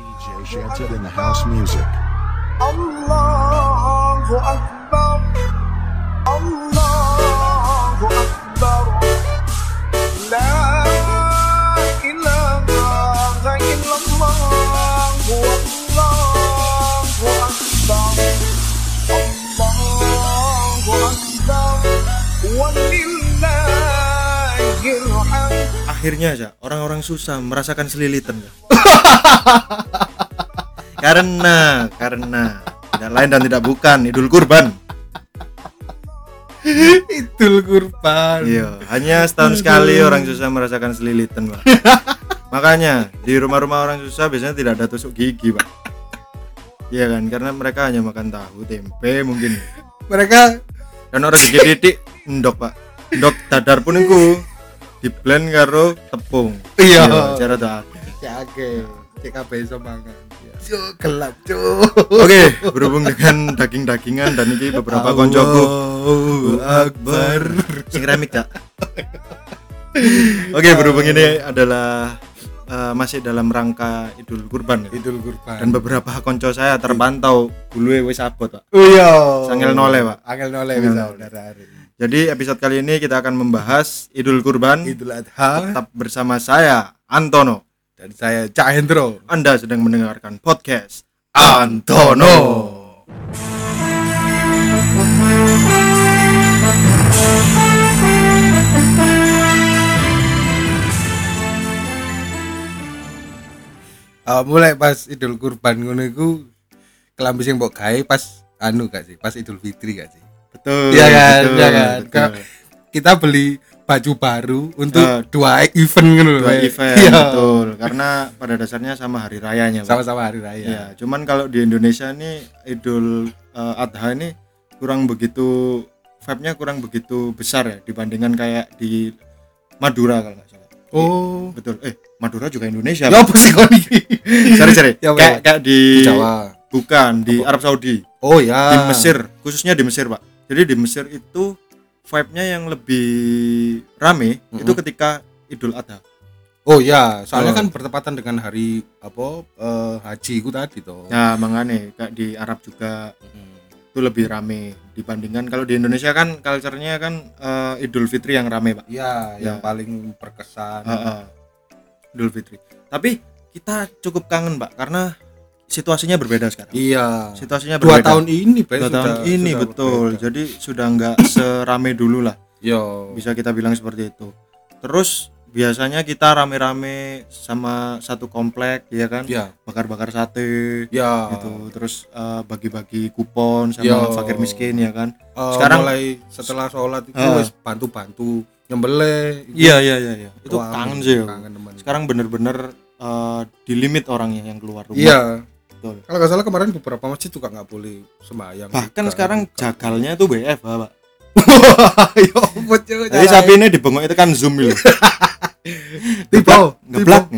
DJ Shanted in the house music. Allahu Akbar. Allahu Akbar. La ilaha illallah akhirnya aja orang-orang susah merasakan selilitan. Ya. karena karena tidak lain dan tidak bukan Idul Kurban. Idul Kurban. iya hanya setahun sekali orang susah merasakan selilitan pak. Makanya di rumah-rumah orang susah biasanya tidak ada tusuk gigi pak. Iya kan karena mereka hanya makan tahu tempe mungkin. Mereka dan orang gigi titik endok pak. Endok dadar pun itu di blend karo tepung Iya. cara tak ya oke. CKB semangat. Cuk, gelap, cuk. Oke, berhubung dengan daging-dagingan dan ini beberapa koncoku Akbar. sing remik Kak. Oke, berhubung ini adalah eh, masih dalam rangka Idul Kurban ya. Idul Kurban. dan beberapa konco saya terpantau bulu wis abot, Pak. Oh iya. Sangel nole, Pak. Angel nole udah hari. Jadi episode kali ini kita akan membahas Idul Kurban Idul Adha tetap bersama saya Antono. dan saya Cak Hendro. Anda sedang mendengarkan podcast Antono. Ah, mulai pas Idul Kurban ngono iku kelambi sing mbok gawe pas anu gak sih? Pas Idul Fitri gak sih? Betul. Iya kan, betul, iya kan. betul. Kita beli baju baru untuk Ah, dua event lho. dua Pak. event Iya. betul karena pada dasarnya sama hari rayanya. Sama-sama hari raya. ya cuman kalau di Indonesia ini Idul eh, Adha ini kurang begitu vibe-nya kurang begitu besar ya dibandingkan kayak di Madura kalau nggak salah Oh. betul eh Madura juga Indonesia Ya apa sih iki? sorry sorry Ya, kayak Pak. kayak di Di Jawa. bukan di Arab Saudi Oh ya. di Mesir khususnya di Mesir Pak jadi di Mesir itu vibe-nya yang lebih rame itu Mm-mm. ketika Idul Adha Oh ya, soalnya Oh. kan bertepatan dengan hari apa eh, haji itu tadi toh. Nah, makanya kayak di Arab juga itu lebih rame dibandingkan kalau di Indonesia kan culture-nya kan eh, Idul Fitri yang rame, Pak. Iya, yang Ya. paling berkesan. Heeh. Idul Fitri. Tapi kita cukup kangen, Pak, karena situasinya berbeda sekarang. Iya. Situasinya Dua berbeda. tahun ini, Pak. Dua sudah- tahun ini sudah betul. berbeda. Jadi sudah nggak serame dulu lah, Yo. bisa kita bilang seperti itu. Terus biasanya kita rame-rame sama satu komplek, ya kan? Ya. Bakar-bakar sate, Ya. gitu terus eh, bagi-bagi kupon sama Yo. fakir miskin ya kan Eh, Sekarang- mulai setelah sholat itu wis bantu-bantu nyembelih. Itu- iya iya iya iya itu Wah, kangen sih yo. Kangen teman. sekarang bener-bener eh, di limit orangnya yang keluar rumah Iya. Betul. Kalau nggak salah kemarin beberapa masjid juga nggak boleh sembahyang. bahkan sekarang jagalnya tuh BF pak. Ayo, apa, Cuk, jadi sapi ini. dibengok itu kan zoom gitu Tiba. ngeblak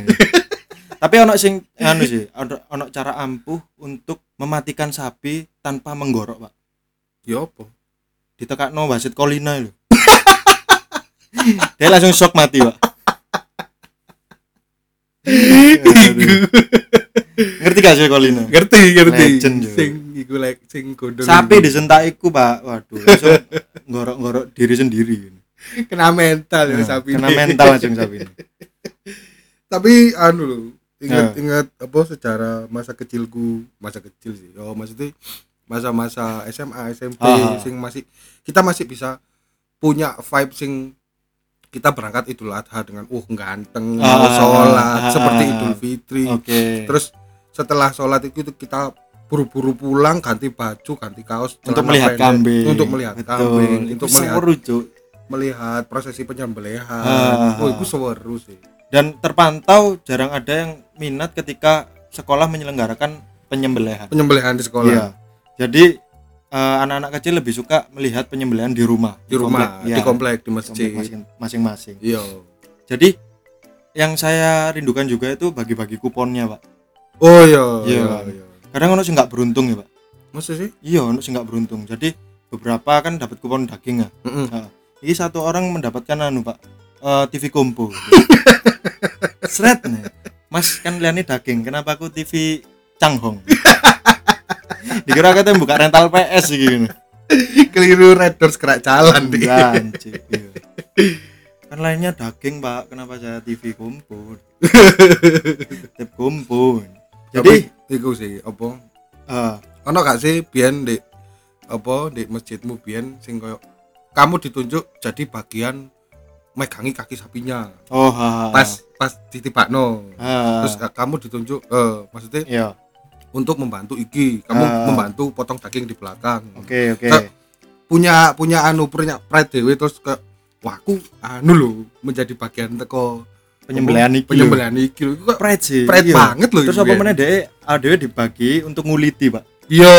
tapi ono sing anu sih ono, ono cara ampuh untuk mematikan sapi tanpa menggorok pak. Ya apa? ditekakno wasit kolina itu dia langsung shock mati pak gak sih kolina Ngerti, ngerti. Legend, yo. Sing iku lek sing gondol. sapi iku. disentakiku pak waduh langsung ngorok-ngorok diri sendiri kena mental ya Nah, sapi. kena ini. mental langsung sapi ini Tapi anu loh, ingat Ya. ingat apa secara masa kecilku, masa kecil sih. Oh, maksudnya masa-masa SMA, SMP Ah. sing masih kita masih bisa punya vibe sing kita berangkat Idul Adha dengan uh ganteng Ah, sholat ah, seperti Idul Fitri. oke Terus setelah sholat itu kita buru-buru pulang ganti baju ganti kaos untuk melihat pendek. kambing. Untuk melihat Betul. kambing Itu untuk melihat seru melihat prosesi penyembelihan. Ah, oh itu seru sih. Dan terpantau jarang ada yang minat ketika sekolah menyelenggarakan penyembelihan. Penyembelihan di sekolah. Iya. jadi eh, anak-anak kecil lebih suka melihat penyembelihan di rumah di rumah komplek, ya, di komplek di masjid. masing- masing-masing. Iya. Jadi yang saya rindukan juga itu bagi-bagi kuponnya pak oh iya Iya. iya iya kadang ono sih nggak beruntung ya pak masa sih iya ono sih nggak beruntung jadi beberapa kan dapat kupon daging ya Mm-mm. Nah, ini satu orang mendapatkan anu pak eh, TV kompo seret nih Mas kan liane daging, kenapa aku TV Changhong? Dikira katanya buka rental PS gitu. Keliru Red Doors kerak jalan deh. Lancip. iya. Kan lainnya daging, Pak. Kenapa saya TV kumpul? Tip kumpul. Jadi iku sih apa? eh, Ono gak sih biyen di apa di masjidmu biyen sing koyo kamu ditunjuk jadi bagian megangi kaki sapinya oh, ha, ha, pas pas ditibakno. ha. Terus ka- kamu ditunjuk eh maksudnya iya. untuk membantu iki, kamu Ah. membantu potong daging di belakang. Oke, oke. Sa- Punya punya anu punya pride dewe terus ke wah aku anu lho menjadi bagian teko Penyembelihan iki. lho. penyembelihan iki lho. Iku kok Pride sih. pride iya. banget loh Terus apa biyen. mana deh? Adewe dibagi untuk nguliti, Pak. Yo.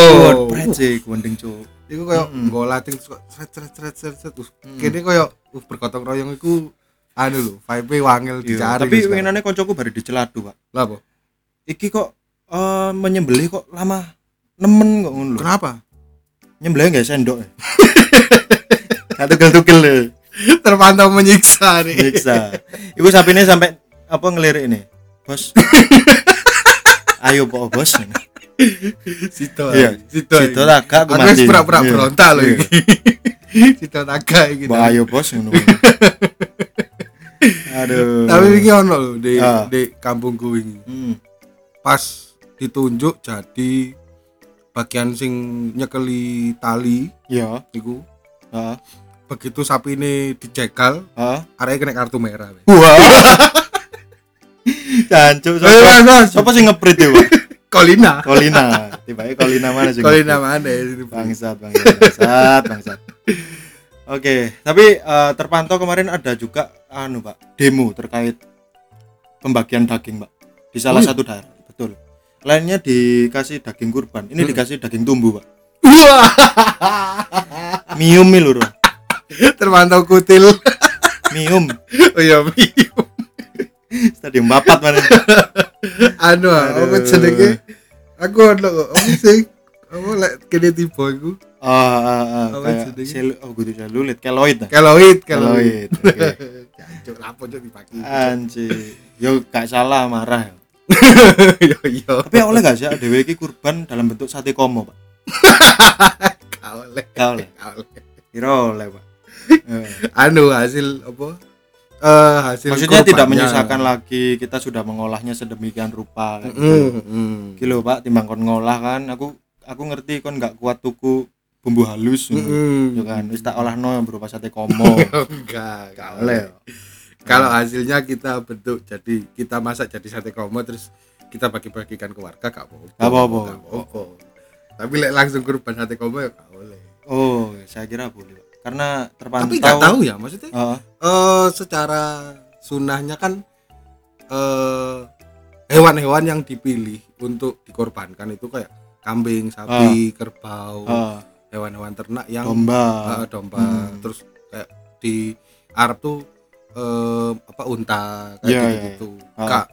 Pride sih, gondeng cuk. Iku koyo latih terus kok sret sret sret sret sret. Uh, Mm. Kene koyo uh, bergotong royong iku anu lho, vibe wangel Iya, dicari. Tapi winginane koncoku baru diceladu, Pak. lah apa? Iki kok eh, menyembelih kok lama nemen kok ngono lho. Kenapa? Nyembelih enggak sendok. ya? Deh. Terpantau menyiksa nih. Nyiksa. Iku sapine sampai apa ngelirik ini. Bos. Ayo po bos. Sito. Iya. Sito. Situ agak aku Aku wis mati. pura-pura Iya. berontak lho Iya. iki. Sito naga iki. Mbak ayo bos. Aduh. Tapi iki ono lho di Ah. di kampungku ini. Hmm. Pas ditunjuk jadi bagian sing nyekeli tali Iya. iku Heeh. Begitu sapi ini dicekal Heeh. arek kena kartu merah weh. Wah. Cancuk mas. Sopo sing ngeprit ya? Kolina Kolina. Tiba Kolina mana sih? Kolina mana ini Bangsat, bangsat, bangsat, bangsat. Oke, tapi eh, terpantau kemarin ada juga anu, Pak, demo terkait pembagian daging, Pak. Di salah satu daerah, betul. Lainnya dikasih daging kurban, ini Hmm. dikasih daging tumbuh, Pak. Wah, Mium nih, lho. terpantau kutil. Mium. Oh iya, Miu. Stadium bapat mana? anu ah, apa Aduh. jenenge? Aku ono apa sih? Apa lek kene tiba iku? Ah, ah, ah, Apa jenenge? sel oh kudu selulit, keloid. Keloid, keloid. Jancuk lapo cuk dipaki. Anjir. Yo gak salah marah. Yo yo. Tapi oleh gak sih dhewe iki kurban dalam bentuk sate komo, Pak? Kaoleh. Gak oleh. Kaoleh. Kira oleh, Pak. Anu hasil apa? Eh hasil Maksudnya tidak kurbannya. menyisakan lagi kita sudah mengolahnya sedemikian rupa gitu. Mm, mm. Kilo Pak timbang kon ngolah kan aku aku ngerti kon nggak kuat tuku bumbu halus Mm, gitu. mm. Kan wis tak olahno berupa sate komo. Enggak, Gak oleh. Kalau hasilnya kita bentuk jadi kita masak jadi sate komo terus kita bagi-bagikan ke warga. Gak apa-apa. Gak apa-apa. Tapi lek langsung kurban sate komo ya gak boleh. Oh, saya kira boleh. Karena terpantau Tapi gak tahu ya maksudnya Heeh. eh secara sunahnya kan eh hewan-hewan yang dipilih untuk dikorbankan itu kayak kambing, sapi, kerbau, heeh. hewan-hewan ternak yang domba. eh, domba. Hmm. Terus kayak di Arab tuh eh, apa unta kayak gitu, iya, gitu. Ah. Kak,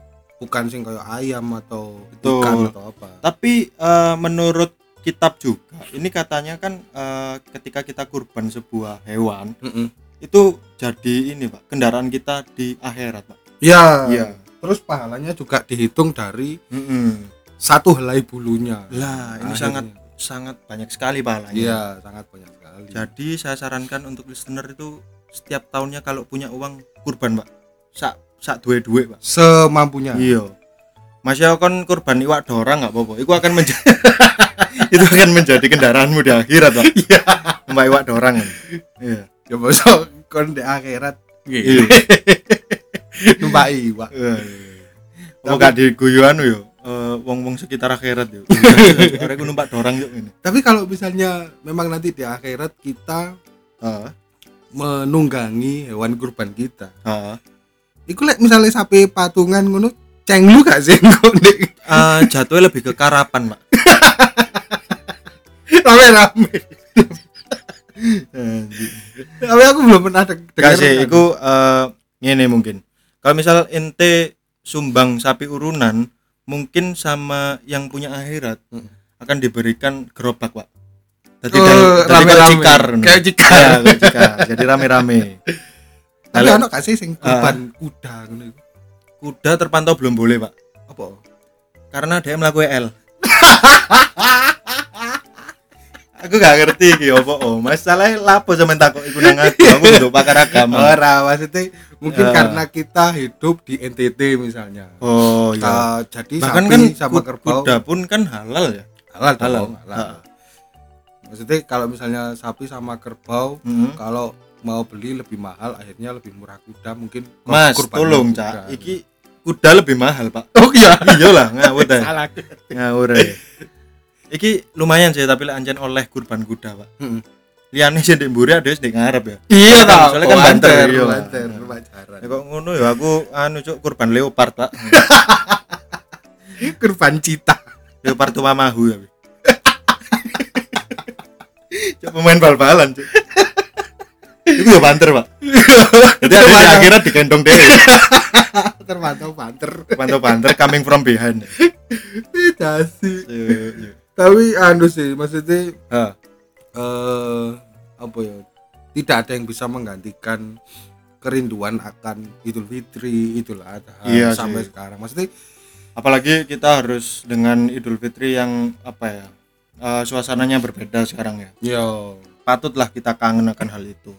bukan sing kayak ayam atau Betul. ikan atau apa. Tapi eh, menurut kitab juga, ini katanya kan eh, ketika kita kurban sebuah hewan Mm-mm. itu jadi ini Pak, kendaraan kita di akhirat, Pak. Ya. Iya. Terus pahalanya juga dihitung dari Mm-mm. satu helai bulunya. Lah, ini Akhirnya. sangat sangat banyak sekali pahalanya. Iya, sangat banyak sekali. Jadi saya sarankan untuk listener itu setiap tahunnya kalau punya uang kurban, Pak. Sak sak duwe-duwe, Pak. semampunya. Iya. Mas ya kon kurban iwak dorang nggak apa-apa. Itu akan menjadi itu akan menjadi kendaraanmu di akhirat, Pak. Iya. Mbak iwak dorang. Iya. Ya bosok kon di akhirat Iya. numpak iwak. Iya. Apa gak diguyu anu yo? Eh, wong-wong sekitar akhirat yo. Arek numpak dorang yo ini. Tapi kalau misalnya memang nanti di akhirat kita Heeh. menunggangi hewan kurban kita. Heeh. Iku lek misalnya sapi patungan ngono cenglu gak sih kok Dik? Eh, jatuhnya lebih ke karapan, Pak. rame-rame. Anjing. Tapi aku belum pernah deng- dengar. Sih, itu eh ngene mungkin. Kalau misal ente sumbang sapi urunan, mungkin sama yang punya akhirat Hmm. akan diberikan gerobak, Pak. Jadi Oh, kayak rame-rame. cikar. Kayak cikar. Ya, cikar. Jadi rame-rame. Tapi Kalau ono gak sih sing kurban kuda ngono iku? Kuda terpantau belum boleh, Pak. Apa? Karena dia melakukan L. aku gak ngerti iki opo oh. Masalahnya lapo sampean takok iku nang aku. Aku kudu pakar agama. Ora, maksudnya mungkin Ya. karena kita hidup di NTT misalnya. Oh iya. Uh, jadi Bahkan sapi kan sama kerbau kuda pun kan halal ya. halal, halal. halal. Maksudnya kalau misalnya sapi sama kerbau Hmm. kalau mau beli lebih mahal akhirnya lebih murah kuda mungkin Mas, tolong. Cak. Iki kuda lebih mahal, Pak. Oh iya. Iyalah, ngawur. Salah. Ngawur ae. Iki lumayan sih tapi lek ancen oleh kurban kuda, Pak. Heeh. Liane sih ndek mburi ada ndek ngarep ya. Iya tau. Soalnya kan banter, iya. banter, pacaran. Ya kok ngono ya aku anu cuk kurban leopard, Pak. Kurban cita. leopard tua mahu ya. Cuk pemain bal-balan, cuk. Itu ya banter, Pak. Jadi ada di akhirat digendong deh. Terpantau banter. Pantau banter coming from behind. Beda sih. Cuk, cuk. Tapi anu sih maksudnya eh apa ya? Tidak ada yang bisa menggantikan kerinduan akan Idul Fitri, Idul Adha Iya sampai sih. sekarang. Maksudnya apalagi kita harus dengan Idul Fitri yang apa ya? eh, suasananya berbeda sekarang ya. yo Patutlah kita kangen akan hal itu.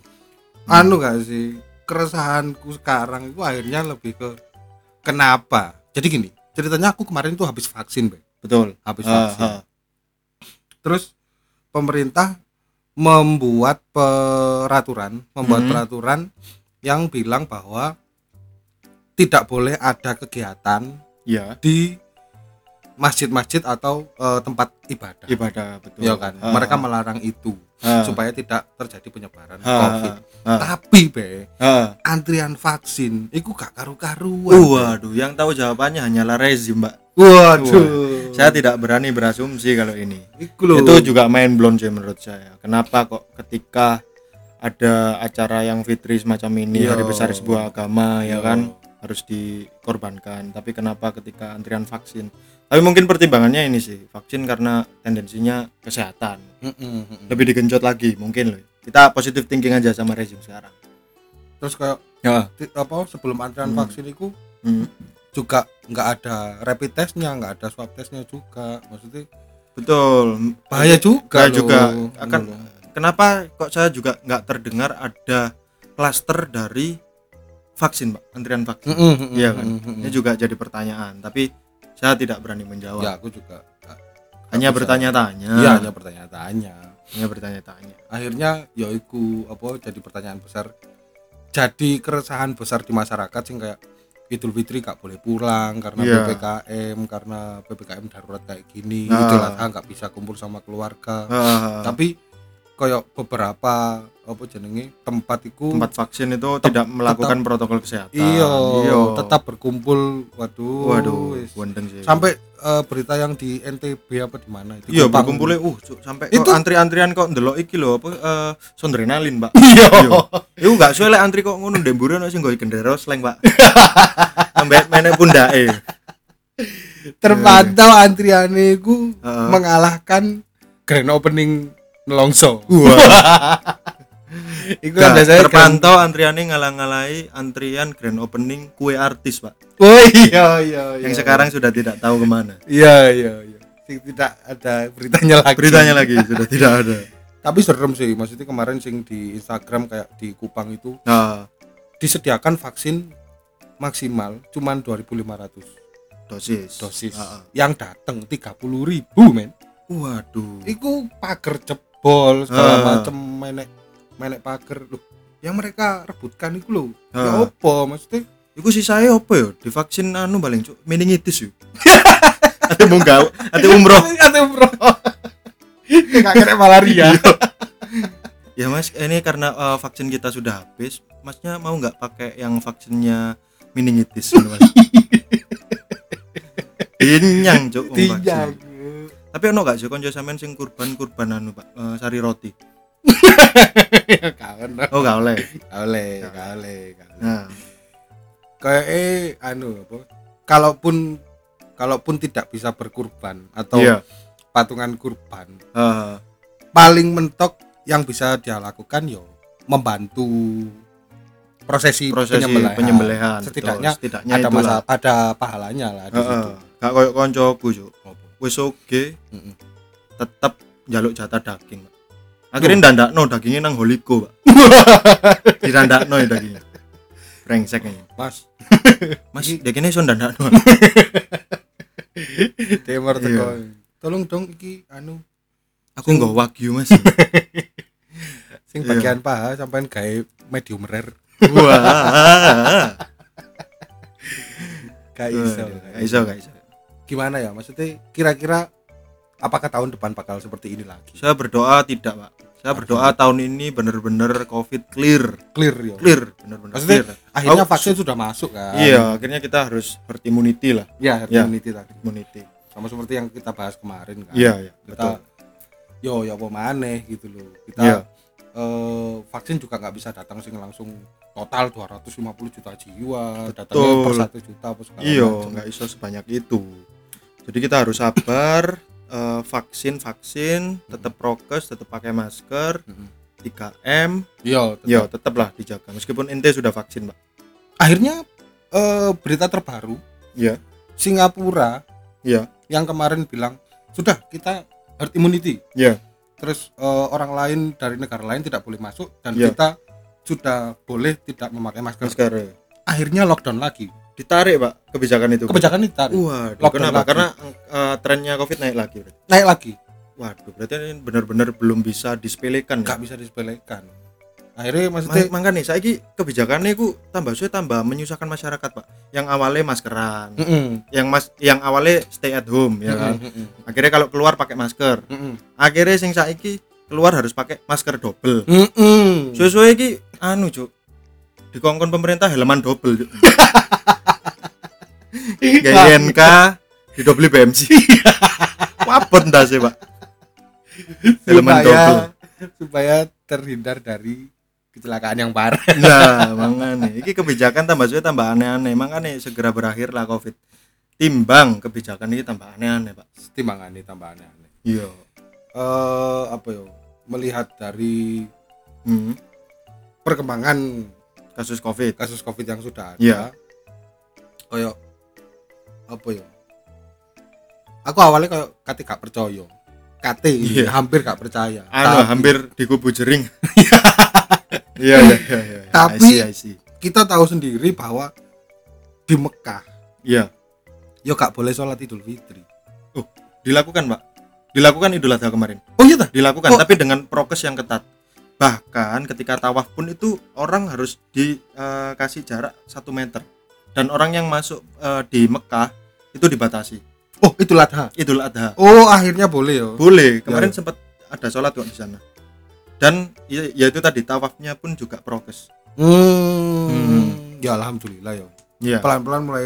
Anu gak sih keresahanku sekarang itu akhirnya lebih ke kenapa jadi gini ceritanya aku kemarin tuh habis vaksin Be. Betul. habis Ah, vaksin ah. terus pemerintah membuat peraturan membuat Hmm. peraturan yang bilang bahwa tidak boleh ada kegiatan Iya, di masjid-masjid atau eh, tempat ibadah ibadah betul. ya kan Ah, mereka melarang itu ah, supaya tidak terjadi penyebaran ah, covid ah, tapi be ah. antrian vaksin itu gak karu-karuan Uh, waduh, yang tahu jawabannya hanyalah rezim, Mbak. waduh Saya tidak berani berasumsi kalau ini. Iku lho. Itu juga main blown sih menurut saya. Kenapa kok ketika ada acara yang fitri semacam ini Iya. hari besar sebuah agama ya Iya. kan harus dikorbankan. Tapi kenapa ketika antrian vaksin? Tapi mungkin pertimbangannya ini sih, vaksin karena tendensinya kesehatan. Lebih digenjot lagi mungkin loh. Kita positif thinking aja sama rezim sekarang. terus kayak Ya. apa sebelum antrian Hmm. vaksin itu Hmm. juga nggak ada rapid testnya nggak ada swab testnya juga maksudnya Betul. bahaya juga Bahaya juga. loh. Akan Loh. kenapa kok saya juga nggak terdengar ada klaster dari vaksin, Pak? Antrian vaksin. Mm-mm, mm-mm, Iya kan? mm-mm, Ini mm-mm. juga jadi pertanyaan, tapi saya tidak berani menjawab. ya aku juga hanya bertanya-tanya. iya hanya bertanya-tanya Hanya bertanya-tanya. akhirnya ya iku apa jadi pertanyaan besar jadi keresahan besar di masyarakat sih kayak Idul Fitri gak boleh pulang karena Iya. PPKM karena PPKM darurat kayak gini Nah. Idul Adha nggak bisa kumpul sama keluarga Ah, tapi koyok beberapa apa jenenge tempat iku tempat vaksin itu tidak melakukan protokol kesehatan. iya Iya. tetap berkumpul waduh Waduh, wendeng sih. sampai eh, berita yang di NTB apa di mana itu Iya, berkumpulnya uh sampai Itu- antri-antrian kok ndelok iki lho apa eh sondrenalin, Pak. iya Iku gak suwe lek antri kok ngono ndek mburi ono sing nggo gendera sleng, Pak. Sampai menek pundake. terpantau antriane iku Heeh. mengalahkan grand opening nelongso Wah, iku kan biasanya terpantau antriannya ngalang-ngalai antrian grand opening kue artis, Pak. oh iya iya iya Yang sekarang sudah tidak tahu ke mana. iya iya iya tidak ada beritanya lagi Beritanya lagi sudah tidak ada. tapi serem sih maksudnya kemarin sing di Instagram kayak di Kupang itu Nah, disediakan vaksin maksimal cuman 2500 dosis. dosis Ah, ah. yang datang 30.000 ribu men Waduh. iku pagar jebol segala Ah. macem menek menek pagar loh yang mereka rebutkan itu loh ya Ah. opo maksudnya Iku sih saya apa ya? Divaksin anu paling cuk meningitis yuk. Ate mau gawe, ate umroh. Ate bro Gak kena malaria Ya Mas, ini karena eh, vaksin kita sudah habis, Masnya mau nggak pakai yang vaksinnya meningitis Mas? Dinyang cuk. Tapi ono gak sih konco sampean sing kurban-kurban anu, Pak? Eh, sari roti. Kawan Oh, gak oleh. Kale Kale kale Nah, Kayak eh anu apa Kalaupun Kalaupun tidak bisa berkurban Atau iya. patungan kurban Eh, Paling mentok yang bisa dia lakukan yo Membantu Prosesi, prosesi penyembelihan, penyembelihan. betul. Setidaknya setidaknya ada itulah. masa ada pahalanya lah di Heeh. situ. gak koyo koncoku cuk wis oke Mm-mm. tetep njaluk jatah daging Akhirnya ndandakno dagingnya nang holiko pak dirandakno ya dagingnya brengsek ini Mas, mas dagingnya iso ndandakno Timur Iya. teko. Tolong dong iki anu aku nggak wagyu mas sing Iya. bagian paha sampean gawe medium rare. wah Gak iso. Gak iso gak iso Gimana ya? Maksudnya kira-kira apakah tahun depan bakal seperti ini lagi? saya berdoa tidak pak saya berdoa tahun ini bener-bener covid clear Clear ya. clear bener-bener Maksudnya clear akhirnya Aku- vaksin sudah masuk kan? iya akhirnya kita harus herd immunity lah Ya, herd Ya. immunity tadi. immunity Sama seperti yang kita bahas kemarin kan. iya iya Kita betul yo ya apa maneh gitu loh. Kita Iya. eh, vaksin juga nggak bisa datang sing langsung total 250 juta jiwa, datangnya per 1 juta apa segala iya nggak iso sebanyak itu jadi kita harus sabar eh, vaksin vaksin tetap prokes tetap pakai masker Mm-mm. 3M Iya, tetap. ya tetaplah dijaga meskipun ente sudah vaksin pak akhirnya eh, berita terbaru Iya. Singapura Iya. yang kemarin bilang sudah kita herd immunity Iya. terus eh, orang lain dari negara lain tidak boleh masuk dan Iya. kita sudah boleh tidak memakai masker masker akhirnya lockdown lagi ditarik pak kebijakan itu kebijakan ditarik waduh Lockdown kenapa lagi. karena eh, trennya covid naik lagi berarti. naik lagi waduh berarti ini benar-benar belum bisa disepelekan nggak ya? bisa disepelekan akhirnya Ma- maksudnya makanya saya kebijakannya ku tambah suwe tambah menyusahkan masyarakat pak yang awalnya maskeran Mm-mm. yang mas yang awalnya stay at home ya kan Mm-mm. akhirnya kalau keluar pakai masker Mm-mm. akhirnya sing saiki keluar harus pakai masker double Mm-mm. sesuai iki anu cuk dikongkon pemerintah helman double GNK di double BMC wapet ndak sih pak? Double supaya supaya terhindar dari kecelakaan yang parah. Nah makanya ini kebijakan tambah suwe tambah aneh-aneh. Makanya segera berakhir lah covid. Timbang kebijakan ini tambah aneh-aneh pak. Timbangan tambah aneh-aneh. Iya. Eh apa ya melihat dari hmm. perkembangan kasus covid. kasus covid yang sudah ada Iya. kayak apa ya? Aku awalnya kayak kate gak percaya. Kate Iya. hampir gak percaya. Anu Tapi hampir di kubu jering. Iya iya iya iya. Tapi- I see, I see. kita tahu sendiri bahwa di Mekah iya. yo gak boleh sholat idul fitri. Dilakukan pak. Dilakukan idul adha kemarin. Oh iya dah dilakukan Oh. tapi dengan prokes yang ketat. Bahkan ketika tawaf pun itu orang harus dikasih jarak satu meter. Dan orang yang masuk eh, di Mekah itu dibatasi. Oh idul adha idul adha oh akhirnya boleh yo. Boleh. Kemarin Ya, ya. sempat ada sholat kok di sana. Dan ya, ya itu tadi tawafnya pun juga prokes. Hmm. Hmm. ya alhamdulillah yo. Iya. Pelan-pelan mulai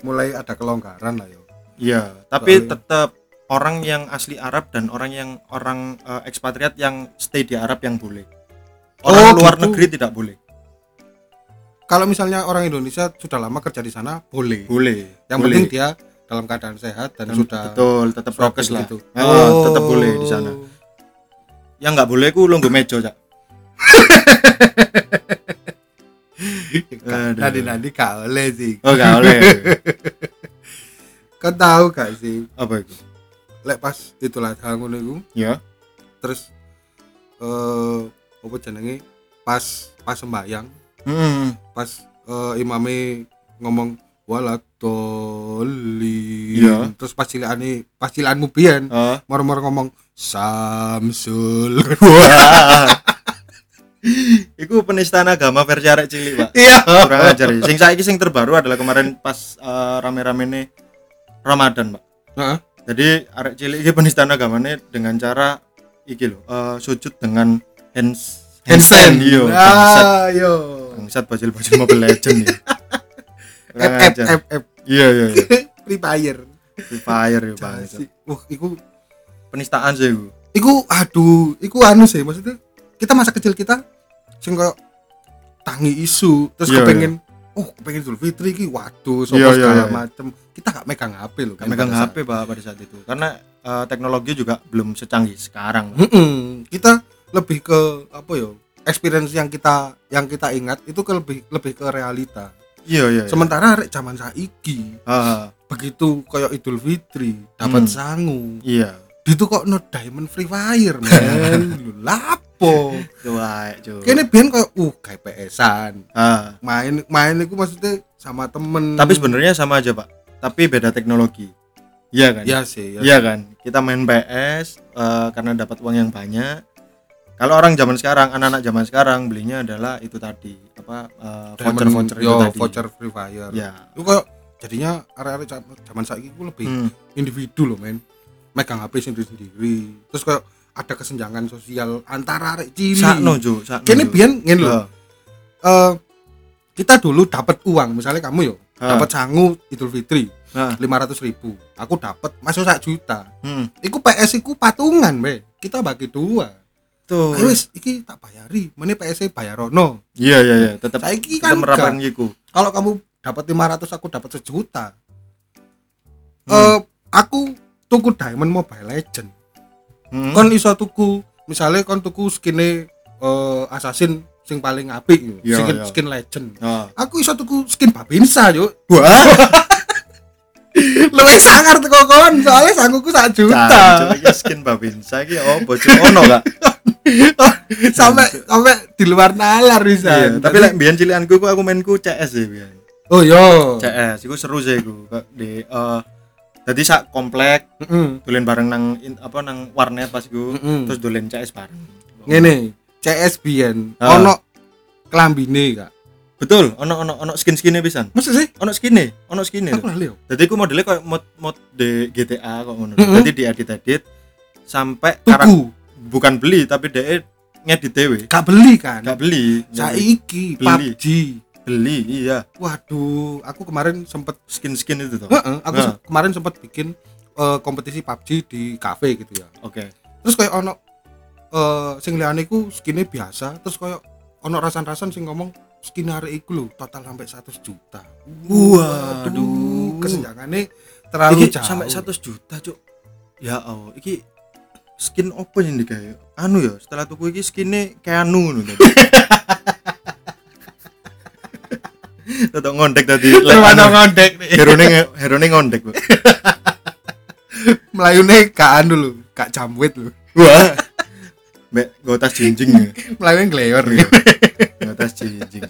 mulai ada kelonggaran lah yo. Iya tapi Soalnya- tetap orang yang asli Arab dan orang yang orang eh, ekspatriat yang stay di Arab yang boleh. Oh, orang luar gitu. negeri tidak boleh kalau misalnya orang Indonesia sudah lama kerja di sana boleh. Boleh. Yang boleh. penting dia dalam keadaan sehat dan, Dan sudah betul tetap prokes lah. gitu. Ah, tetap boleh di sana. Yang nggak boleh ku longgo mejo cak. Nanti nanti gak boleh sih. oh nggak boleh Kan tahu gak sih? apa itu? Lek pas itulah ngono iku. Ya. Terus eh apa jenenge? Pas pas sembayang hmm. pas eh, imame ngomong waladoli Iya. terus pas cilikane pas cilikanmu biyen Ah. mor-mor ngomong Samsul. Iku penistaan agama versi arek cilik, Pak. iya Kurang ajar ya. Sing saiki sing terbaru adalah kemarin pas eh, rame-rame nih Ramadan, Pak. Heeh. Jadi arek cilik iki penistaan agamanya dengan cara iki lho, eh, sujud dengan hands handstand Iya, bangsat. ah yo Bangsat bocil-bocil Mobile Legend ya. F F ajar. F F Iya, iya, iya. Free Fire Free Fire ya, bangsat. Wah iku Penistaan sih iku. iku aduh iku anu sih maksudnya kita masa kecil kita sing koyo tangi isu terus Iya, kepengen oh kepengen Idul Fitri iki waduh sopo Iya, iya, segala iya. macem kita gak megang HP loh Gak megang HP, Pak, pada saat itu. Karena eh, teknologi juga belum secanggih sekarang. kita lebih ke apa ya experience yang kita yang kita ingat itu ke lebih lebih ke realita Iya iya. iya. Sementara arek zaman saiki Ah, begitu kayak Idul Fitri dapat Hmm. sangu. iya. Itu kok no diamond free fire, men. Lapo? Coba, coba. Kene biyen kayak uh kayak PS-an. Ah, Main main itu maksudnya sama temen. tapi sebenarnya sama aja, Pak. Tapi beda teknologi. Iya kan? ya sih, ya. Iya kan? Kita main PS eh, karena dapat uang yang banyak. Kalau orang zaman sekarang, anak-anak zaman sekarang belinya adalah itu tadi, apa eh, Diamond- voucher-voucher itu yo, tadi. voucher free fire. Ya. Itu kayak jadinya arek-arek zaman- zaman saiki ku lebih Hmm. individu loh, men. Megang HP sendiri-sendiri. Terus kayak ada kesenjangan sosial antara arek cilik. Sakno, Jo, sakno. Kene biyen ngene lho. Ah, eh kita dulu dapat uang misalnya kamu yo Ah. dapat sangu Idul Fitri lima ratus ribu aku dapat masuk sak juta hmm. iku PS iku patungan be kita bagi dua Tuh. Ayo wis iki tak bayari mana PS bayar ono Iya, iya, iya, tetap saiki kan enggak. gitu. kalau kamu dapat 500 aku dapat sejuta Hmm. eh aku tuku Diamond Mobile Legend Hmm. kon iso tuku misalnya kon tuku skine eh assassin sing paling apik Iya, skin, iya. skin legend Ah. aku iso tuku skin Babinsa yuk Wah, Luwih sangar teko kon, soalnya sangguku sak juta. Iki skin babinsa iki opo, Cuk? Ono gak? sampai sampai di luar nalar bisa. Iya, tapi lek mbiyen cilikanku ku aku mainku CS ya mbiyen. Oh yo. CS iku seru sih iku. Kok di eh Jadi sak komplek Heeh. dolen bareng nang in- apa nang warnet pas iku Mm-mm. terus dolen CS bareng. Ngene, CS biyen Ah. ono klambine Kak. Betul, ono ono ono skin-skine pisan. Masa sih? Ono skine, ono skine. Aku lali. Jadi aku modelnya kayak mod mod di GTA kok ngono. Mm-mm. Jadi diedit-edit sampai karak Tuku, bukan beli tapi dia ngedit dewe. gak beli kan? Gak beli. Saiki Beli. PUBG. beli, iya. Waduh, aku kemarin sempet Skin-skin itu tuh. Heeh, aku Nah. kemarin sempet bikin eh, kompetisi PUBG di kafe gitu ya. Oke. Terus kayak ono eh sing liyane iku skine biasa, terus kayak ono rasan-rasan sing ngomong skin arek iku lho total sampai 100 juta. Waduh. kesenjangannya terlalu Iki jauh. sampai 100 juta, Cuk. Ya Allah, iki skin apa yang digawe? Anu ya, setelah tuku iki skinnya kayak anu ngono. Tetep ngondek tadi. Mana anu, ngondek nih. Herone herone ngondek, Bu. Melayune gak anu lho, gak jamwit lho. Wah. Mbak, gue tas jinjing ya. Melayune gleyor. Gue tas jinjing.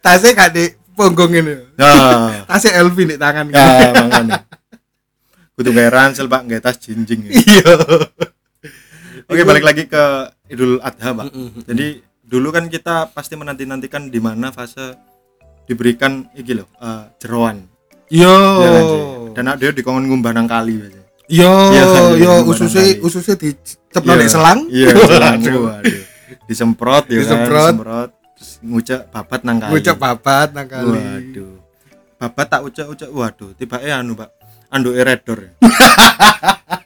Tasnya gak di punggung ini. Nah, Tasnya LV di tangan. ya makanya. Kudu gawe ransel, Pak, gawe tas jinjing. ya. Iya. Oke, balik lagi ke Idul Adha, Pak. Mm-mm. Jadi dulu kan kita pasti menanti-nantikan di mana fase diberikan iki loh, eh, jeroan. Yo. Ya kan? Dan ada dikongkon ngumbah nang kali. Yo, Iya, yo, iya, ususnya barangkali. ususnya dicepno di selang. Iya, selang. Waduh. Disemprot ya kan, Disemprot. disemprot. Terus ngucap babat nang kali. Ngucap babat nang kali. Waduh. Babat tak ucap-ucap. Waduh, tiba anu, Pak. Anduke redor. ya.